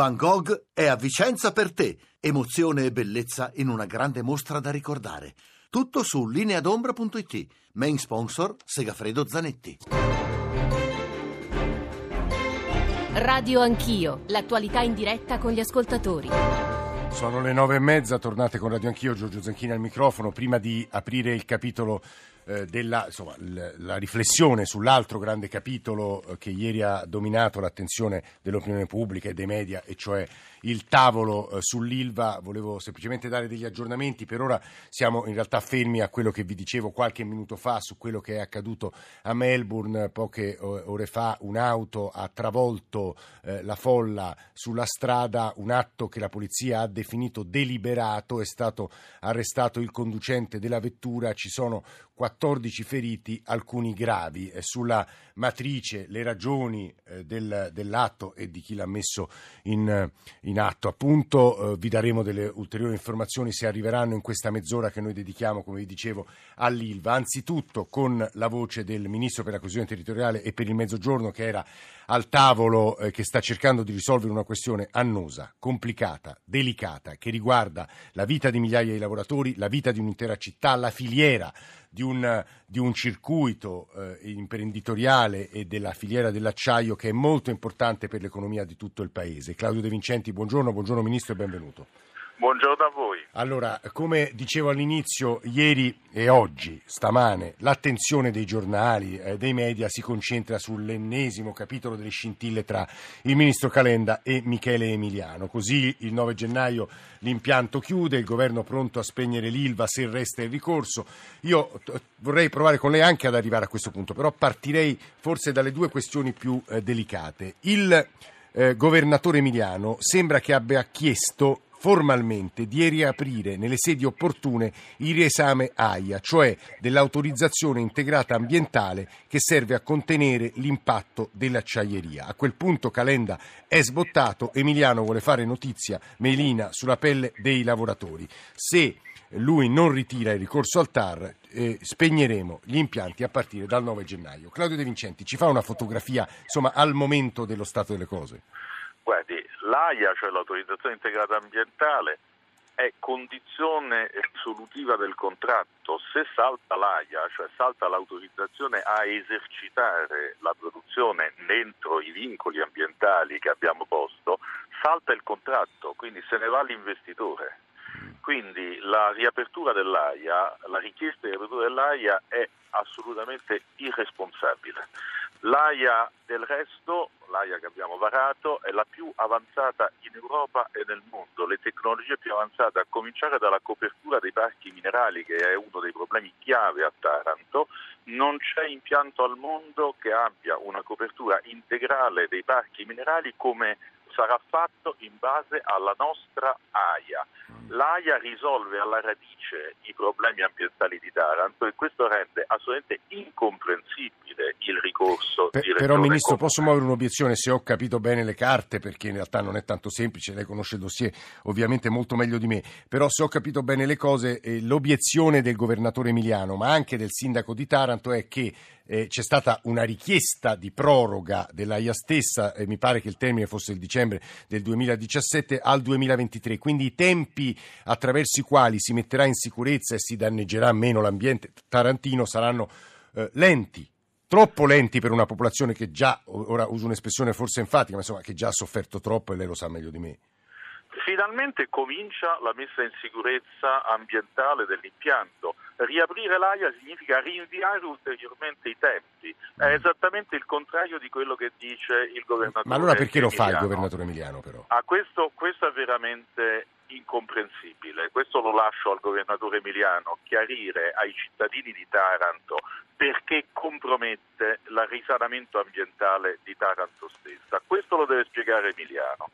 Van Gogh è a Vicenza per te. Emozione e bellezza in una grande mostra da ricordare. Tutto su lineadombra.it. Main sponsor Segafredo Zanetti. Radio Anch'io, l'attualità in diretta con gli ascoltatori. Sono le nove e mezza, tornate con Radio Anch'io, Giorgio Zanchini al microfono. Prima di aprire il capitolo eh, della insomma, la riflessione sull'altro grande capitolo eh, che ieri ha dominato l'attenzione dell'opinione pubblica e dei media, e cioè il tavolo eh, sull'Ilva. Volevo semplicemente dare degli aggiornamenti. Per ora siamo in realtà fermi a quello che vi dicevo qualche minuto fa su quello che è accaduto a Melbourne. Poche ore fa un'auto ha travolto la folla sulla strada, un atto che la polizia ha definito deliberato. È stato arrestato il conducente della vettura. Ci sono 14 feriti, alcuni gravi. Sulla matrice, le ragioni eh, del, dell'atto e di chi l'ha messo in, in atto, appunto, eh, vi daremo delle ulteriori informazioni se arriveranno in questa mezz'ora che noi dedichiamo, come vi dicevo, all'Ilva. Anzitutto con la voce del Ministro per la coesione territoriale e per il Mezzogiorno che era al tavolo eh, che sta cercando di risolvere una questione annosa, complicata, delicata, che riguarda la vita di migliaia di lavoratori, la vita di un'intera città, la filiera di un, di un circuito eh, imprenditoriale e della filiera dell'acciaio che è molto importante per l'economia di tutto il Paese. Claudio De Vincenti, buongiorno, buongiorno Ministro e benvenuto. Buongiorno a voi. Allora, come dicevo all'inizio, ieri e oggi, stamane, l'attenzione dei giornali, eh, dei media si concentra sull'ennesimo capitolo delle scintille tra il ministro Calenda e Michele Emiliano. Così il 9 gennaio l'impianto chiude, il governo pronto a spegnere l'Ilva se resta il ricorso. Io t- vorrei provare con lei anche ad arrivare a questo punto, però partirei forse dalle due questioni più eh, delicate. Il eh, governatore Emiliano sembra che abbia chiesto formalmente di riaprire nelle sedi opportune il riesame AIA, cioè dell'autorizzazione integrata ambientale che serve a contenere l'impatto dell'acciaieria. A quel punto Calenda è sbottato, Emiliano vuole fare notizia melina sulla pelle dei lavoratori. Se lui non ritira il ricorso al TAR, eh, spegneremo gli impianti a partire dal 9 gennaio. Claudio De Vincenti ci fa una fotografia insomma, al momento dello stato delle cose. Guardi, l'AIA, cioè l'autorizzazione integrata ambientale, è condizione risolutiva del contratto. Se salta l'AIA, cioè salta l'autorizzazione a esercitare la produzione dentro i vincoli ambientali che abbiamo posto, salta il contratto, quindi se ne va l'investitore. Quindi la riapertura dell'AIA, la richiesta di riapertura dell'AIA è assolutamente irresponsabile. L'AIA del resto, l'AIA che abbiamo varato, è la più avanzata in Europa e nel mondo, le tecnologie più avanzate, a cominciare dalla copertura dei parchi minerali, che è uno dei problemi chiave a Taranto. Non c'è impianto al mondo che abbia una copertura integrale dei parchi minerali come sarà fatto in base alla nostra AIA. L'AIA risolve alla radice i problemi ambientali di Taranto e questo rende assolutamente incomprensibile il ricorso per, Però Ministro posso muovere un'obiezione? Se ho capito bene le carte perché in realtà non è tanto semplice, lei conosce il dossier ovviamente molto meglio di me, però se ho capito bene le cose eh, l'obiezione del governatore Emiliano ma anche del sindaco di Taranto è che eh, c'è stata una richiesta di proroga dell'AIA stessa, eh, mi pare che il termine fosse il dicembre del 2017 al 2023, quindi i tempi attraverso i quali si metterà in sicurezza e si danneggerà meno l'ambiente tarantino saranno eh, lenti, troppo lenti per una popolazione che già, ora uso un'espressione forse enfatica, ma insomma che già ha sofferto troppo e lei lo sa meglio di me. Finalmente comincia la messa in sicurezza ambientale dell'impianto. Riaprire l'AIA significa rinviare ulteriormente i tempi. È esattamente il contrario di quello che dice il governatore. Ma allora perché lo fa il governatore Emiliano però? Ah, questo, questo è veramente incomprensibile. Questo lo lascio al governatore Emiliano chiarire ai cittadini di Taranto perché compromette il risanamento ambientale di Taranto stessa. Questo lo deve spiegare Emiliano.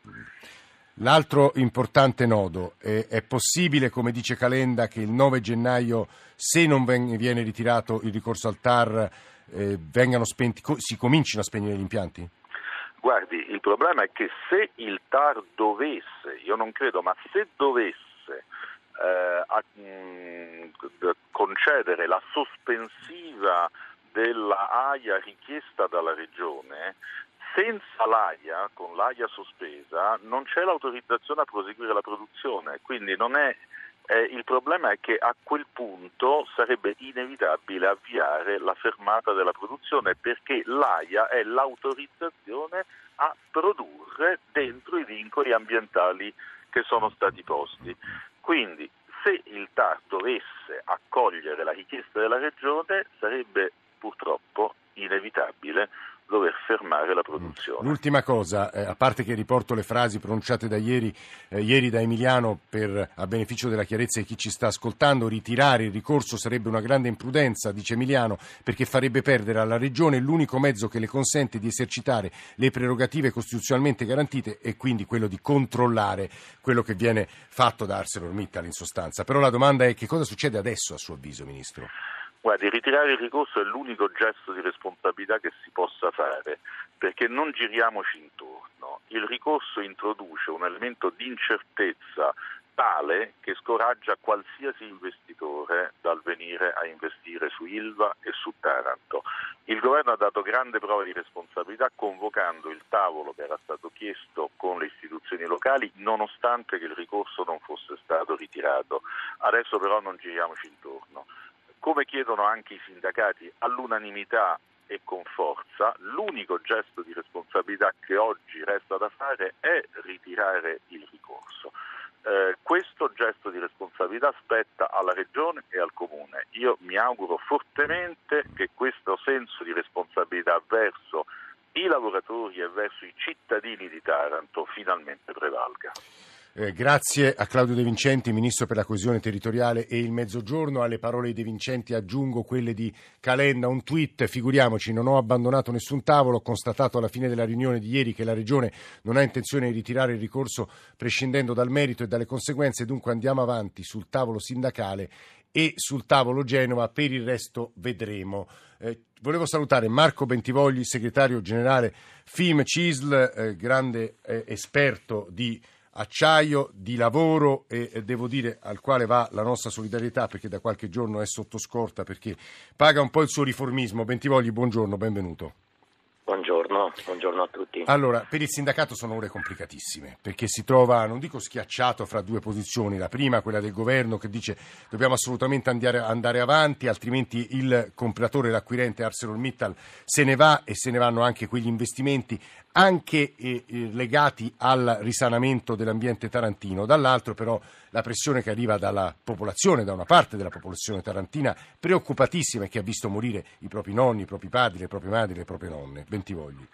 L'altro importante nodo, è, è, possibile, come dice Calenda, che il 9 gennaio, se non viene ritirato il ricorso al TAR, eh, spenti, si comincino a spegnere gli impianti? Guardi, il problema è che se il TAR dovesse, io non credo, ma se dovesse eh, a, mh, mm, concedere la sospensiva della AIA richiesta dalla Regione, senza l'AIA, con l'AIA sospesa, non c'è l'autorizzazione a proseguire la produzione, quindi è, eh, il problema è che a quel punto sarebbe inevitabile avviare la fermata della produzione perché l'AIA è l'autorizzazione a produrre dentro i vincoli ambientali che sono stati posti. Quindi se il TAR dovesse accogliere la richiesta della Regione sarebbe purtroppo inevitabile dover fermare la produzione. L'ultima cosa, eh, a parte che riporto le frasi pronunciate da ieri, eh, ieri da Emiliano per, a beneficio della chiarezza di chi ci sta ascoltando, ritirare il ricorso sarebbe una grande imprudenza, dice Emiliano, perché farebbe perdere alla Regione l'unico mezzo che le consente di esercitare le prerogative costituzionalmente garantite e quindi quello di controllare quello che viene fatto da ArcelorMittal in sostanza. Però la domanda è che cosa succede adesso a suo avviso, Ministro? Guardi, ritirare il ricorso è l'unico gesto di responsabilità che si possa fare, perché non giriamoci intorno. Il ricorso introduce un elemento di incertezza tale che scoraggia qualsiasi investitore dal venire a investire su Ilva e su Taranto. Il governo ha dato grande prova di responsabilità convocando il tavolo che era stato chiesto con le istituzioni locali nonostante che il ricorso non fosse stato ritirato. Adesso però non giriamoci intorno come chiedono anche i sindacati all'unanimità e con forza, l'unico gesto di responsabilità che oggi resta da fare è ritirare il ricorso. Eh, questo gesto di responsabilità spetta alla Regione e al Comune. Io mi auguro fortemente che questo senso di responsabilità verso i lavoratori e verso i cittadini di Taranto finalmente prevalga. Eh, grazie a Claudio De Vincenti, Ministro per la coesione territoriale e il Mezzogiorno. Alle parole di De Vincenti aggiungo quelle di Calenda, un tweet, figuriamoci, non ho abbandonato nessun tavolo, ho constatato alla fine della riunione di ieri che la Regione non ha intenzione di ritirare il ricorso prescindendo dal merito e dalle conseguenze, dunque andiamo avanti sul tavolo sindacale e sul tavolo Genova, per il resto vedremo. Eh, volevo salutare Marco Bentivogli, segretario generale FIM CISL, eh, grande eh, esperto di acciaio di lavoro e, devo dire al quale va la nostra solidarietà perché da qualche giorno è sotto scorta perché paga un po' il suo riformismo. Bentivogli, buongiorno, benvenuto. Buongiorno, buongiorno, a tutti. Allora, per il sindacato sono ore complicatissime, perché si trova, non dico schiacciato fra due posizioni, la prima quella del governo che dice dobbiamo assolutamente andare, andare avanti, altrimenti il compratore, l'acquirente ArcelorMittal se ne va e se ne vanno anche quegli investimenti anche eh, eh, legati al risanamento dell'ambiente tarantino, dall'altro però la pressione che arriva dalla popolazione, da una parte della popolazione tarantina preoccupatissima e che ha visto morire i propri nonni, i propri padri, le proprie madri, le proprie nonne. Bentivogli.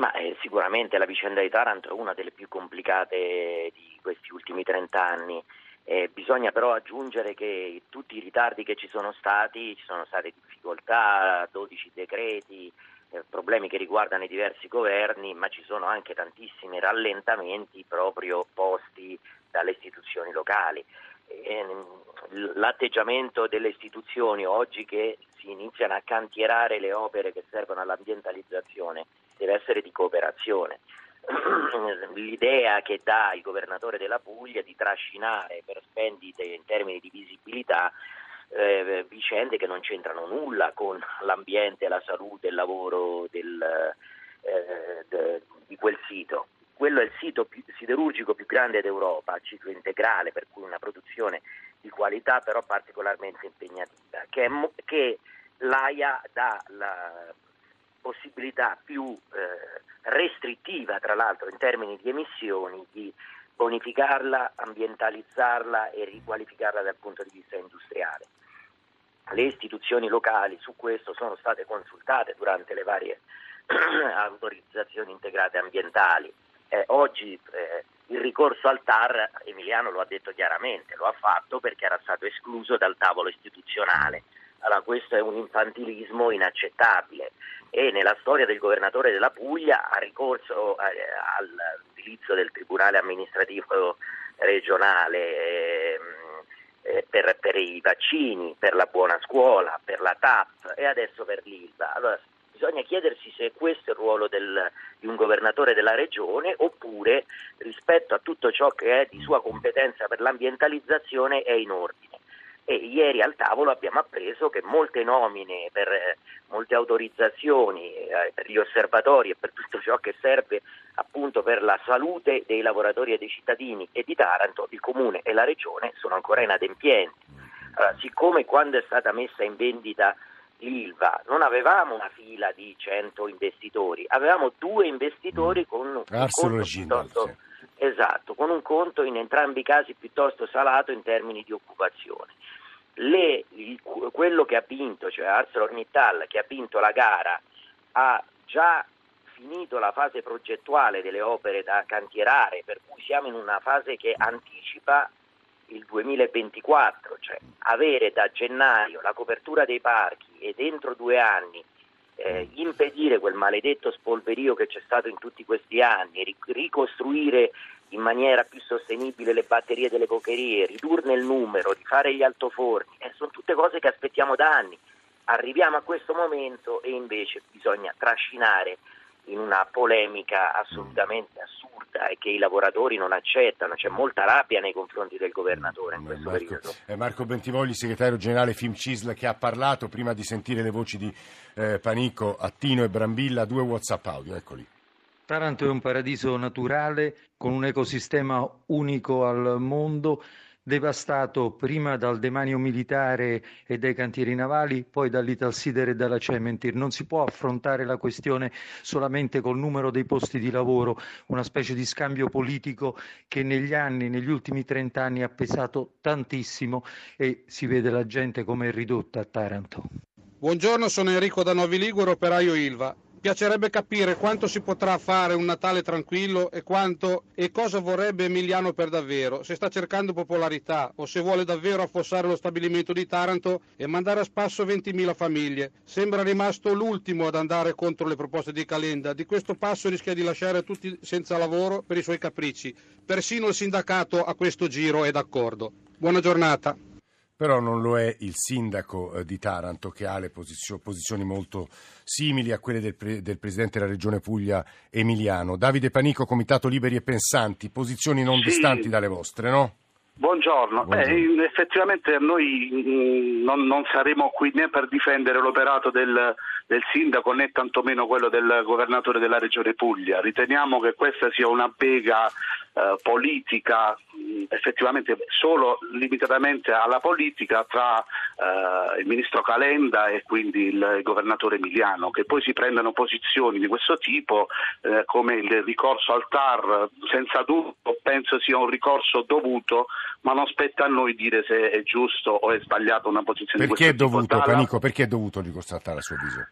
Ma eh, sicuramente la vicenda di Taranto è una delle più complicate di questi ultimi trent'anni. Eh, bisogna però aggiungere che tutti i ritardi che ci sono stati, ci sono state difficoltà, 12 decreti, eh, problemi che riguardano i diversi governi, ma ci sono anche tantissimi rallentamenti proprio posti dalle istituzioni locali. L'atteggiamento delle istituzioni oggi che si iniziano a cantierare le opere che servono all'ambientalizzazione deve essere di cooperazione. L'idea che dà il governatore della Puglia di trascinare per spendite in termini di visibilità eh, vicende che non c'entrano nulla con l'ambiente, la salute, il lavoro del, eh, de, di quel sito. Quello è il sito più, siderurgico più grande d'Europa, a ciclo integrale, per cui una produzione di qualità però particolarmente impegnativa, che, è, che l'AIA dà la possibilità più eh, restrittiva, tra l'altro in termini di emissioni, di bonificarla, ambientalizzarla e riqualificarla dal punto di vista industriale le istituzioni locali su questo sono state consultate durante le varie autorizzazioni integrate ambientali. Eh, oggi eh, il ricorso al TAR, Emiliano lo ha detto chiaramente, lo ha fatto perché era stato escluso dal tavolo istituzionale. Allora, questo è un infantilismo inaccettabile e nella storia del governatore della Puglia ha ricorso eh, all'utilizzo del Tribunale amministrativo regionale eh, eh, per, per, i vaccini, per la buona scuola, per la TAP e adesso per l'ILVA. Allora, bisogna chiedersi se questo è il ruolo del, di un governatore della regione oppure rispetto a tutto ciò che è di sua competenza per l'ambientalizzazione è in ordine. E ieri al tavolo abbiamo appreso che molte nomine per molte autorizzazioni eh, per gli osservatori e per tutto ciò che serve appunto per la salute dei lavoratori e dei cittadini e di Taranto, il Comune e la Regione sono ancora inadempienti. Allora, siccome quando è stata messa in vendita l'ILVA non avevamo una fila di 100 investitori, avevamo due investitori con un conto esatto, con un conto in entrambi i casi piuttosto salato in termini di occupazione. Le, il, quello che ha vinto, cioè ArcelorMittal, che ha vinto la gara, ha già finito la fase progettuale delle opere da cantierare, per cui siamo in una fase che anticipa il 2024, cioè avere da gennaio la copertura dei parchi e dentro due anni eh, impedire quel maledetto spolverio che c'è stato in tutti questi anni, ricostruire in maniera più sostenibile le batterie delle cocherie, ridurne il numero, rifare gli altoforni, eh, sono tutte cose che aspettiamo da anni. Arriviamo a questo momento e invece bisogna trascinare in una polemica assolutamente assurda e che i lavoratori non accettano, c'è molta rabbia nei confronti del governatore in questo Marco, periodo. È Marco Bentivogli, segretario generale Film Cisl, che ha parlato prima di sentire le voci di eh, Panicco, Attino e Brambilla, due WhatsApp audio, eccoli. Taranto è un paradiso naturale con un ecosistema unico al mondo devastato prima dal demanio militare e dai cantieri navali, poi dall'Italsider e dalla Cementir. Non si può affrontare la questione solamente col numero dei posti di lavoro, una specie di scambio politico che negli anni, negli ultimi 30 anni ha pesato tantissimo e si vede la gente come è ridotta a Taranto. Buongiorno, sono Enrico da Novi Ligure, operaio Ilva. Piacerebbe capire quanto si potrà fare un Natale tranquillo e quanto e cosa vorrebbe Emiliano per davvero, se sta cercando popolarità o se vuole davvero affossare lo stabilimento di Taranto e mandare a spasso 20.000 famiglie. Sembra rimasto l'ultimo ad andare contro le proposte di Calenda. Di questo passo rischia di lasciare tutti senza lavoro per i suoi capricci. Persino il sindacato a questo giro è d'accordo. Buona giornata. Però non lo è il sindaco eh, di Taranto che ha le posizio- posizioni molto simili a quelle del, pre- del, Presidente della Regione Puglia Emiliano. Davide Panico, Comitato Liberi e Pensanti, posizioni non sì. distanti dalle vostre, no? Buongiorno. Buongiorno. Beh, effettivamente noi mh, non, non, saremo qui né per difendere l'operato del, del, sindaco né tantomeno quello del governatore della regione Puglia. Riteniamo che questa sia una bega eh, politica effettivamente solo limitatamente alla politica tra eh, il ministro Calenda e quindi il governatore Emiliano, che poi si prendano posizioni di questo tipo eh, come il ricorso al TAR, senza dubbio penso sia un ricorso dovuto, ma non spetta a noi dire se è giusto o è sbagliato una posizione perché di questo è dovuto, tipo. Panico, perché è dovuto ricorso al TAR a suo avviso?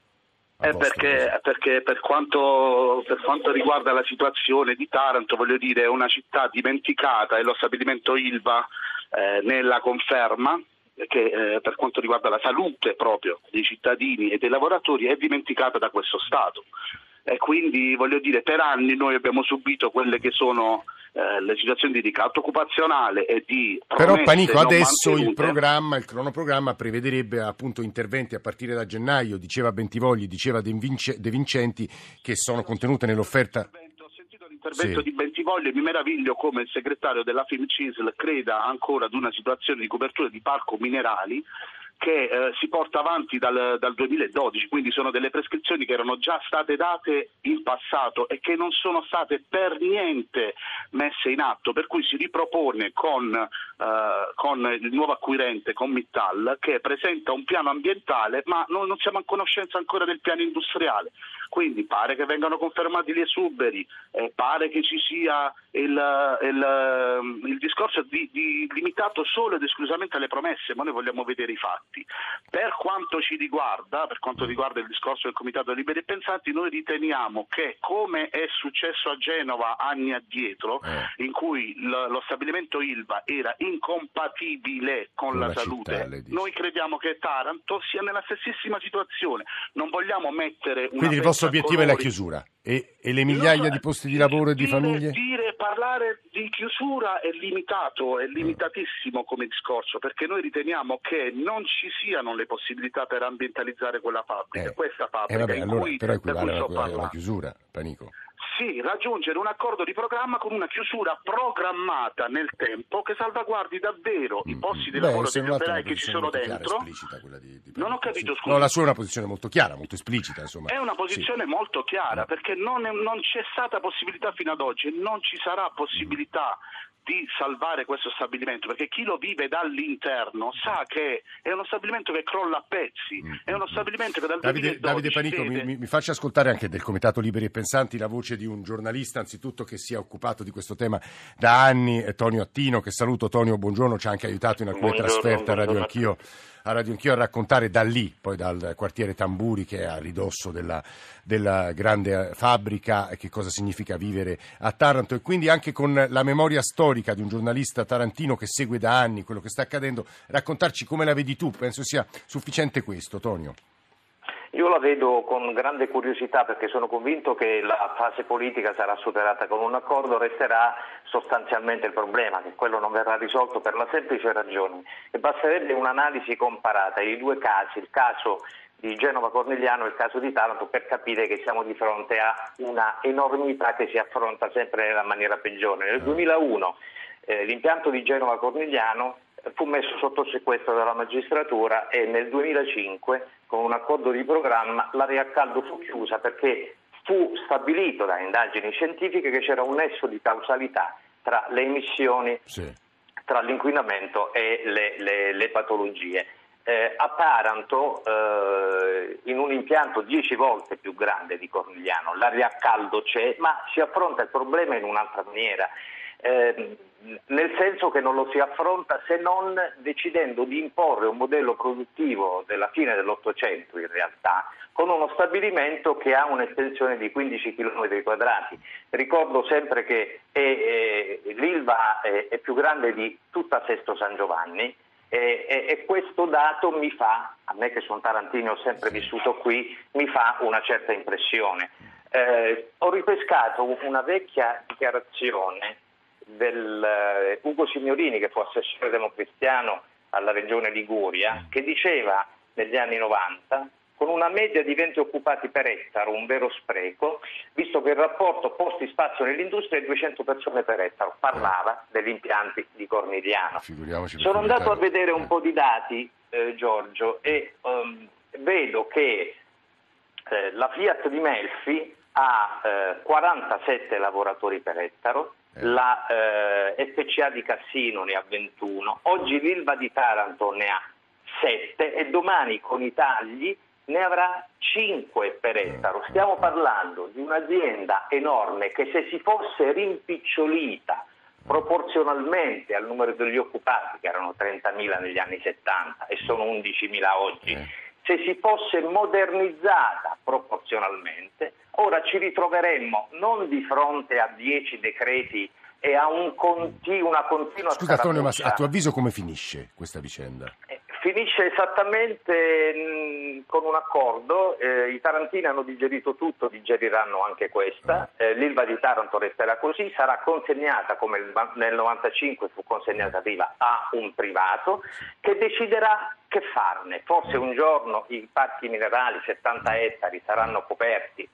Eh perché, perché per, quanto, per, quanto, riguarda la situazione di Taranto, voglio dire, è una città dimenticata e lo stabilimento Ilva eh, nella conferma che eh, per quanto riguarda la salute proprio dei cittadini e dei lavoratori è dimenticata da questo Stato. E quindi voglio dire, per anni noi abbiamo subito quelle che sono eh, le situazioni di ricatto occupazionale e di Però Panico adesso il programma, il cronoprogramma prevederebbe appunto interventi a partire da gennaio, diceva Bentivogli, diceva De, Vince, De Vincenti che sono contenute nell'offerta l'intervento sì. di Bentivogli e mi meraviglio come il segretario della FIMCISL creda ancora ad una situazione di copertura di parco minerali che eh, si porta avanti dal, dal, 2012, quindi sono delle prescrizioni che erano già state date in passato e che non sono state per niente messe in atto, per cui si ripropone con, eh, con il nuovo acquirente, con Mittal, che presenta un piano ambientale, ma non, non siamo a conoscenza ancora del piano industriale. Quindi pare che vengano confermati gli esuberi, eh, pare che ci sia il, il, il discorso di, di, limitato solo ed esclusivamente alle promesse, ma noi vogliamo vedere i fatti. Per quanto ci riguarda, per quanto riguarda il discorso del Comitato Liberi e Pensanti, noi riteniamo che come è successo a Genova anni addietro, eh. in cui l- lo stabilimento Ilva era incompatibile con, con la, la, salute, noi crediamo che Taranto sia nella stessissima situazione. Non vogliamo mettere una Quindi il vostro obiettivo è la chiusura e, e le migliaia no, di posti di lavoro e di famiglie? Dire, parlare di chiusura è limitato, è limitatissimo come discorso, perché noi riteniamo che non ci siano le possibilità per ambientalizzare quella fabbrica, eh. questa fabbrica. Eh vabbè, allora, cui, però equivale alla, alla chiusura, Panico. Sì, raggiungere un accordo di programma con una chiusura programmata nel tempo che salvaguardi davvero i posti di Beh, lavoro degli operai che ci sono chiara, dentro. quella di- di- Non ho capito, sì. scusi. No, la sua è una posizione molto chiara, molto esplicita, insomma. È una posizione Sì. molto chiara perché non, è- non c'è stata possibilità fino ad oggi e non ci sarà possibilità di salvare questo stabilimento perché chi lo vive dall'interno sa che è uno stabilimento che crolla a pezzi, è uno stabilimento che dal Davide, 2012 Davide Panico, mi, vede- mi- mi faccia ascoltare anche del Comitato Liberi e Pensanti la voce di un giornalista, anzitutto che si è occupato di questo tema da anni, Tonio Attino, che saluto. Tonio, buongiorno, ci ha anche aiutato in alcune Buongiorno, trasferte a Radio buongiorno a Anch'io. A Radio Anch'io a raccontare da lì, poi dal quartiere Tamburi che è a ridosso della, della grande eh, fabbrica, che cosa significa vivere a Taranto e quindi anche con la memoria storica di un giornalista tarantino che segue da anni quello che sta accadendo, raccontarci come la vedi tu, penso sia sufficiente questo, Tonio. Io la vedo con grande curiosità perché sono convinto che la fase politica sarà superata con un accordo, resterà sostanzialmente il problema, che quello non verrà risolto per la semplice ragione che basterebbe un'analisi comparata i due casi, il caso di Genova Cornigliano e il caso di Taranto per capire che siamo di fronte a una enormità che si affronta sempre nella maniera peggiore. Nel 2001 eh, l'impianto di Genova Cornigliano fu messo sotto sequestro dalla magistratura e nel 2005 con un accordo di programma l'area a caldo fu chiusa perché fu stabilito da indagini scientifiche che c'era un nesso di causalità tra le emissioni, Sì. tra l'inquinamento e le, le- le patologie. Eh, a Taranto, eh, in un impianto dieci volte più grande di Cornigliano, l'area a caldo c'è, ma si affronta il problema in un'altra maniera. Eh, nel senso che non lo si affronta se non decidendo di imporre un modello produttivo della fine dell'Ottocento in realtà con uno stabilimento che ha un'estensione di 15 km quadrati. Ricordo sempre che è- è- l'Ilva è, è più grande di tutta Sesto San Giovanni e questo dato mi fa, a me che sono tarantino e ho sempre vissuto qui, mi fa una certa impressione. Eh, ho ripescato una vecchia dichiarazione del eh, Ugo Signorini, che fu assessore democristiano alla regione Liguria, che diceva negli anni 90 con una media di 20 occupati per ettaro, un vero spreco, visto che il rapporto posti-spazio nell'industria è 200 persone per ettaro, parlava degli impianti di Cornigliano. Sono andato a vedere un po' di dati, eh, Giorgio, e ehm, vedo che eh, la Fiat di Melfi ha eh, 47 lavoratori per ettaro, Eh. La eh, FCA di Cassino ne ha 21, oggi l'Ilva di Taranto ne ha 7 e domani con i tagli ne avrà 5 per ettaro. Stiamo parlando di un'azienda enorme che se si fosse rimpicciolita proporzionalmente al numero degli occupati, che erano 30.000 negli anni 70 e sono 11.000 oggi. Se si fosse modernizzata proporzionalmente, ora ci ritroveremmo non di fronte a 10 decreti e a un conti- una continua Scusa Antonio, ma a tuo avviso come finisce questa vicenda? Eh, Finisce esattamente mh, con un accordo, eh, i tarantini hanno digerito tutto, digeriranno anche questa, Eh, l'Ilva di Taranto resterà così, sarà consegnata come nel 95 fu consegnata l'Ilva a un privato che deciderà che farne. Forse un giorno i parchi minerali, 70 ettari, saranno coperti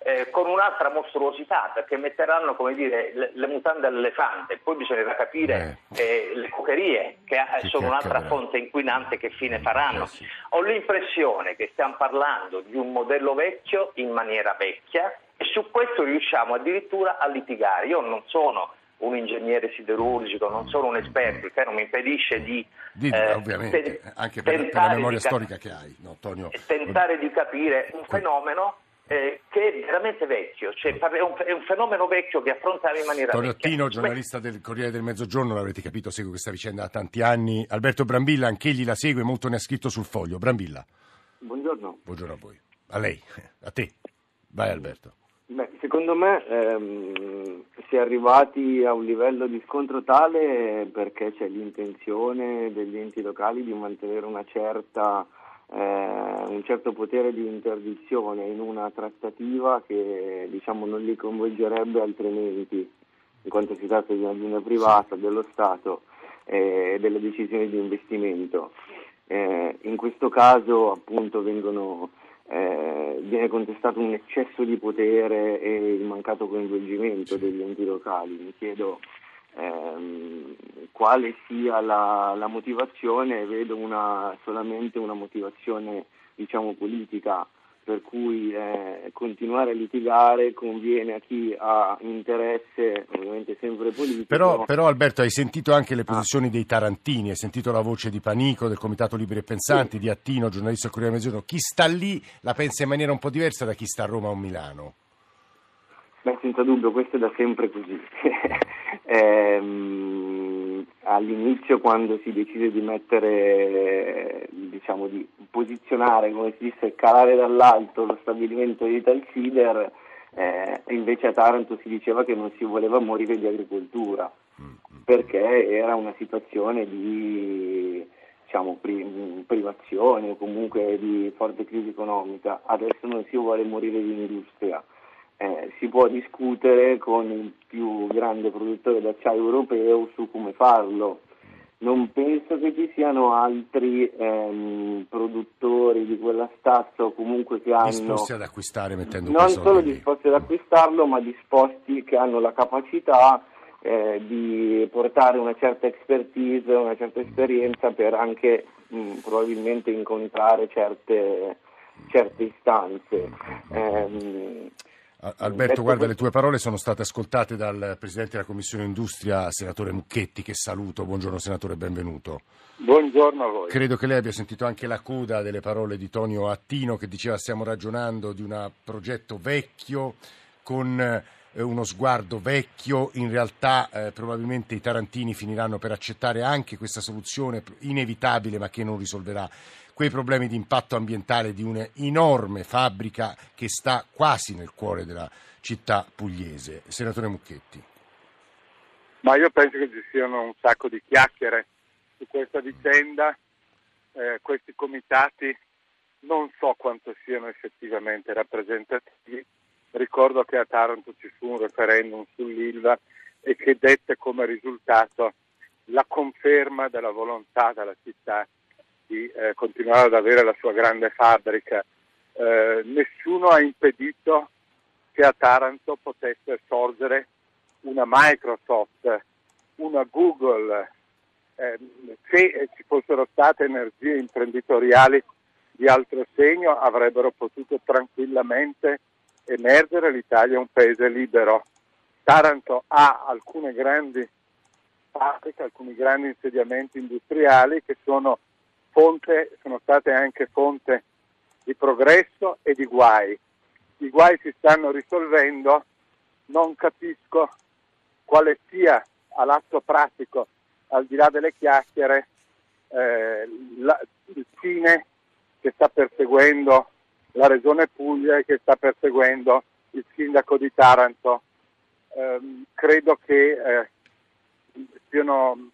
eh, con un'altra mostruosità perché metteranno come dire, le, le mutande all'elefante, poi bisognerà capire eh, le cocherie che eh, Che sono un'altra accadrà? fonte inquinante che fine faranno. Eh, sì. Ho l'impressione che stiamo parlando di un modello vecchio in maniera vecchia e su questo riusciamo addirittura a litigare. Io non sono un ingegnere siderurgico, non sono un esperto, il che non mi impedisce di, Di- eh, ovviamente, ten- anche per, per la memoria di cap- storica che hai, no, Tonio? tentare di capire un fenomeno eh, che è veramente vecchio, cioè è un, è un fenomeno vecchio che affrontava in maniera Tonio vecchia. Attino, giornalista del Corriere del Mezzogiorno, l'avrete capito, segue questa vicenda da tanti anni. Alberto Brambilla, anch'egli la segue, molto ne ha scritto sul foglio. Brambilla, Buongiorno. buongiorno a voi. A lei, a te. Vai Alberto. Beh, secondo me ehm, si è arrivati a un livello di scontro tale perché c'è l'intenzione degli enti locali di mantenere certa, eh, un certo potere di interdizione in una trattativa che diciamo, non li coinvolgerebbe altrimenti, in quanto si tratta di un'azienda privata, dello Stato eh, e delle decisioni di investimento. Eh, in questo caso appunto vengono eh, viene contestato un eccesso di potere e il mancato coinvolgimento degli enti locali. Mi chiedo ehm, quale sia la, la motivazione, vedo una, solamente una motivazione diciamo, politica per cui eh, continuare a litigare conviene a chi ha interesse, ovviamente sempre politico. Però, però Alberto hai sentito anche le ah. posizioni ah. dei tarantini, hai sentito la voce di Panico, del Comitato Liberi e Pensanti, sì. di Attino, giornalista del Corriere Mezzogiorno. Chi sta lì la pensa in maniera un po' diversa da chi sta a Roma o Milano? Beh, senza dubbio, questo è da sempre così. ehm, all'inizio, quando si decide di mettere, diciamo, di posizionare, come si dice, calare dall'alto lo stabilimento di Talsider, eh, invece a Taranto si diceva che non si voleva morire di agricoltura, perché era una situazione di diciamo, privazione o comunque di forte crisi economica. Adesso non si vuole morire di industria eh, si può discutere con il più grande produttore d'acciaio europeo su come farlo. Non penso che ci siano altri ehm, produttori di quella stazza o comunque che hanno... Disposti ad acquistare mettendo Non solo disposti ad acquistarlo, ma disposti che hanno la capacità eh, di portare una certa expertise, una certa esperienza per anche mh, probabilmente incontrare certe, certe istanze. Eh, Alberto, guarda, le tue parole sono state ascoltate dal Presidente della Commissione Industria, senatore Mucchetti, che saluto. Buongiorno senatore, benvenuto. Buongiorno a voi. Credo che lei abbia sentito anche la coda delle parole di Tonio Attino che diceva stiamo ragionando di un progetto vecchio con eh, uno sguardo vecchio, in realtà eh, probabilmente i tarantini finiranno per accettare anche questa soluzione inevitabile ma che non risolverà quei problemi di impatto ambientale di un'enorme fabbrica che sta quasi nel cuore della città pugliese. Senatore Mucchetti. Ma io penso che ci siano un sacco di chiacchiere su questa vicenda, eh, questi comitati non so quanto siano effettivamente rappresentativi. Ricordo che a Taranto ci fu un referendum sull'Ilva e che dette come risultato la conferma della volontà della città di eh, continuare ad avere la sua grande fabbrica. Eh, nessuno ha impedito che a Taranto potesse sorgere una Microsoft, una Google, eh, se ci fossero state energie imprenditoriali di altro segno avrebbero potuto tranquillamente emergere, l'Italia è un paese libero. Taranto ha alcune grandi fabbriche, alcuni grandi insediamenti industriali che sono fonte, sono state anche fonte di progresso e di guai. I guai si stanno risolvendo, non capisco quale sia all'atto pratico, al di là delle chiacchiere, eh, la, il fine che sta perseguendo la Regione Puglia e che sta perseguendo il sindaco di Taranto. Eh, credo che eh, stiano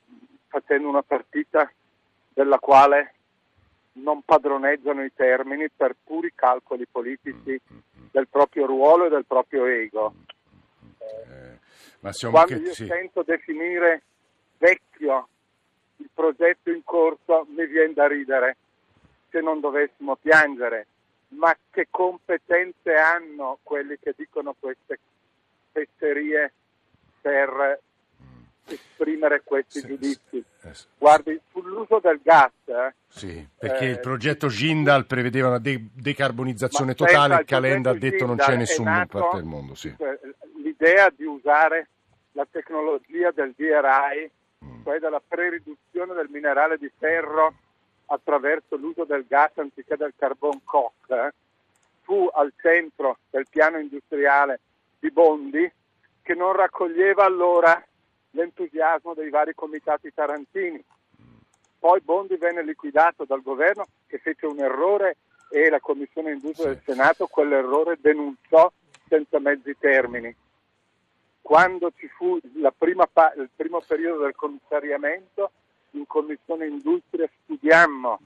facendo una partita della quale non padroneggiano i termini per puri calcoli politici mm, mm, mm. del proprio ruolo e del proprio ego. Eh, Quando io sì. sento definire vecchio il progetto in corso mi viene da ridere se non dovessimo piangere, ma che competenze hanno quelli che dicono queste fesserie per esprimere questi sì, giudizi. Sì, eh, Guardi, sull'uso del gas... Eh, sì, perché eh, il progetto Gindal prevedeva una de- decarbonizzazione totale, il Calenda ha detto non c'è nessun parte del mondo. Sì. L'idea di usare la tecnologia del DRI, mm. cioè della pre-riduzione del minerale di ferro attraverso l'uso del gas anziché del carbon coke, eh, fu al centro del piano industriale di Bondi che non raccoglieva allora l'entusiasmo dei vari comitati tarantini. Poi Bondi venne liquidato dal governo che fece un errore e la Commissione Industria del Senato quell'errore denunciò senza mezzi termini. Quando ci fu pa- il primo periodo del commissariamento, in Commissione Industria studiammo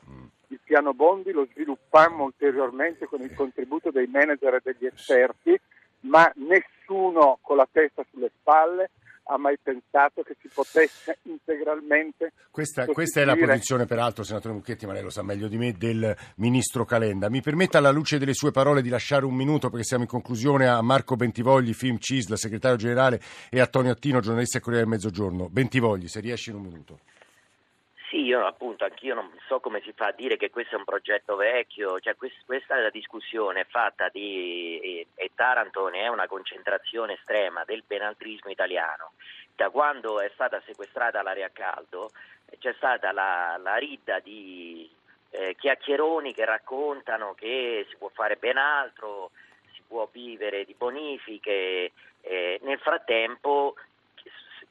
il piano Bondi, lo sviluppammo ulteriormente con il contributo dei manager e degli esperti, ma nessuno con la testa sulle spalle ha mai pensato che si potesse integralmente questa, questa, è la posizione peraltro senatore Mucchetti ma lei lo sa meglio di me del ministro Calenda. Mi permetta alla luce delle sue parole di lasciare un minuto perché siamo in conclusione a Marco Bentivogli Film CISL segretario generale e a Tonio Attino giornalista e Corriere del Mezzogiorno. Bentivogli se riesci in un minuto sì, io appunto anch'io non so come si fa a dire che questo è un progetto vecchio, cioè quest, questa è la discussione fatta di e, e Taranto ne è una concentrazione estrema del benaltrismo italiano. Da quando è stata sequestrata l'aria a caldo c'è stata la, la ridda di eh, chiacchieroni che raccontano che si può fare ben altro, si può vivere di bonifiche. Eh, nel frattempo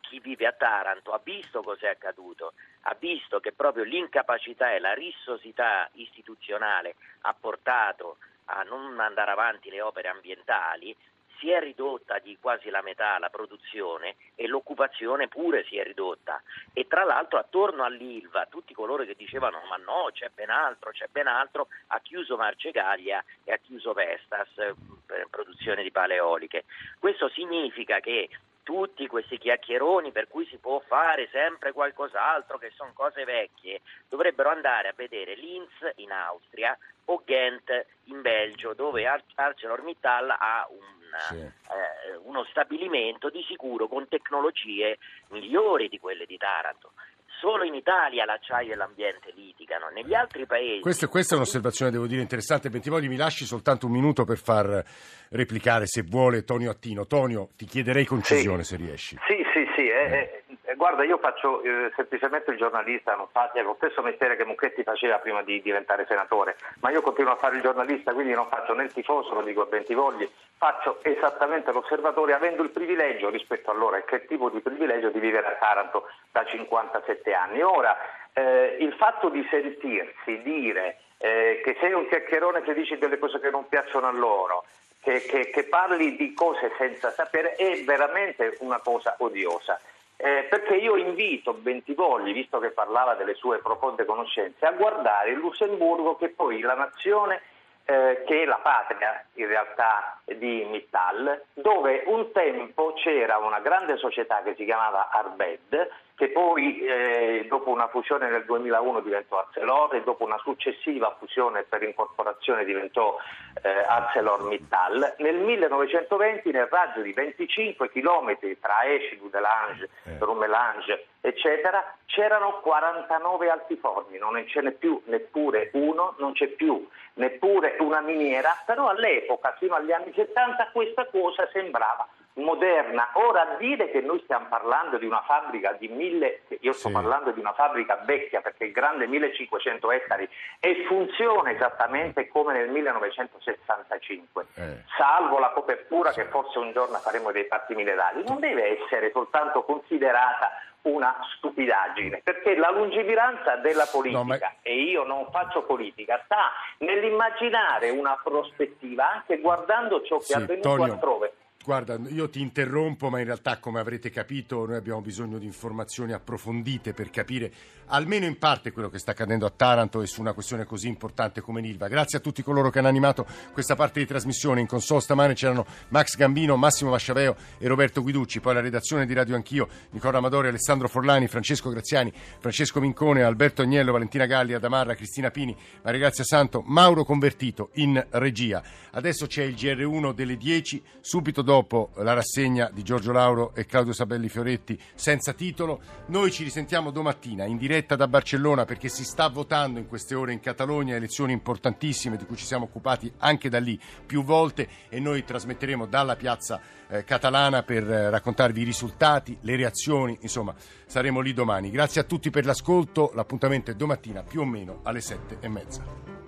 chi vive a Taranto ha visto cos'è accaduto, ha visto che proprio l'incapacità e la rissosità istituzionale ha portato a non andare avanti le opere ambientali, si è ridotta di quasi la metà la produzione e l'occupazione pure si è ridotta e tra l'altro attorno all'Ilva tutti coloro che dicevano ma no c'è ben altro, c'è ben altro, ha chiuso Marcegaglia e ha chiuso Vestas eh, per produzione di paleoliche. Questo significa che tutti questi chiacchieroni per cui si può fare sempre qualcos'altro, che sono cose vecchie, dovrebbero andare a vedere Linz in Austria o Ghent in Belgio, dove Ar- ArcelorMittal ha un, sì. eh, uno stabilimento di sicuro con tecnologie migliori di quelle di Taranto. Solo in Italia l'acciaio e l'ambiente litigano, negli altri paesi... Questa, questa è un'osservazione, devo dire, interessante. Bentivogli, mi lasci soltanto un minuto per far replicare, se vuole, Tonio Attino. Tonio, ti chiederei concisione, sì. se riesci. Sì, sì, sì. Eh, eh, guarda, io faccio eh, semplicemente il giornalista, non faccio lo stesso mestiere che Mucchetti faceva prima di diventare senatore, ma io continuo a fare il giornalista, quindi non faccio né il tifoso, lo dico a Bentivogli, faccio esattamente l'osservatore avendo il privilegio rispetto a loro, e che tipo di privilegio di vivere a Taranto da 57 anni. Ora, eh, il fatto di sentirsi dire eh, che sei un chiacchierone che dici delle cose che non piacciono a loro, che, che, che parli di cose senza sapere, è veramente una cosa odiosa. Eh, perché io invito Bentivogli, visto che parlava delle sue profonde conoscenze, a guardare il Lussemburgo, che poi la nazione eh, che è la patria in realtà di Mittal, dove un tempo c'era una grande società che si chiamava Arbed, che poi eh, dopo una fusione nel 2001 diventò Arcelor e dopo una successiva fusione per incorporazione diventò eh, ArcelorMittal. Nel 1920 nel raggio di 25 km tra Esci, Dudelange, eh. Rumelange, eccetera, c'erano 49 altiforni, non ce n'è più neppure uno, non c'è più neppure una miniera, però all'epoca, fino agli anni 70, questa cosa sembrava moderna. Ora dire che noi stiamo parlando di una fabbrica di mille, io sto sì. parlando di una fabbrica vecchia perché è grande 1500 ettari e funziona esattamente come nel 1965, eh. salvo la copertura sì. che forse un giorno faremo dei patti minerali, non deve essere soltanto considerata una stupidaggine, perché la lungimiranza della politica, no, ma... e io non faccio politica, sta nell'immaginare una prospettiva anche guardando ciò che sì, è avvenuto Tonio. altrove. Guarda, io ti interrompo, ma in realtà, come avrete capito, noi abbiamo bisogno di informazioni approfondite per capire almeno in parte quello che sta accadendo a Taranto e su una questione così importante come l'Ilva. Grazie a tutti coloro che hanno animato questa parte di trasmissione. In console stamane c'erano Max Gambino, Massimo Vasciaveo e Roberto Guiducci. Poi la redazione di Radio Anch'io, Nicola Amadori, Alessandro Forlani, Francesco Graziani, Francesco Mincone, Alberto Agnello, Valentina Galli, Adamarra, Cristina Pini, Maria Grazia Santo, Mauro Convertito in regia. Adesso c'è il GR1 delle 10, subito dopo dopo la rassegna di Giorgio Lauro e Claudio Sabelli Fioretti senza titolo. Noi ci risentiamo domattina in diretta da Barcellona perché si sta votando in queste ore in Catalogna elezioni importantissime di cui ci siamo occupati anche da lì più volte e noi trasmetteremo dalla piazza eh, catalana per eh, raccontarvi i risultati, le reazioni, insomma saremo lì domani. Grazie a tutti per l'ascolto, l'appuntamento è domattina più o meno alle sette e mezza.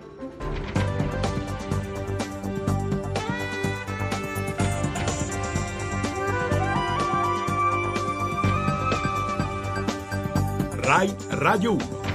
Rai Radio 1.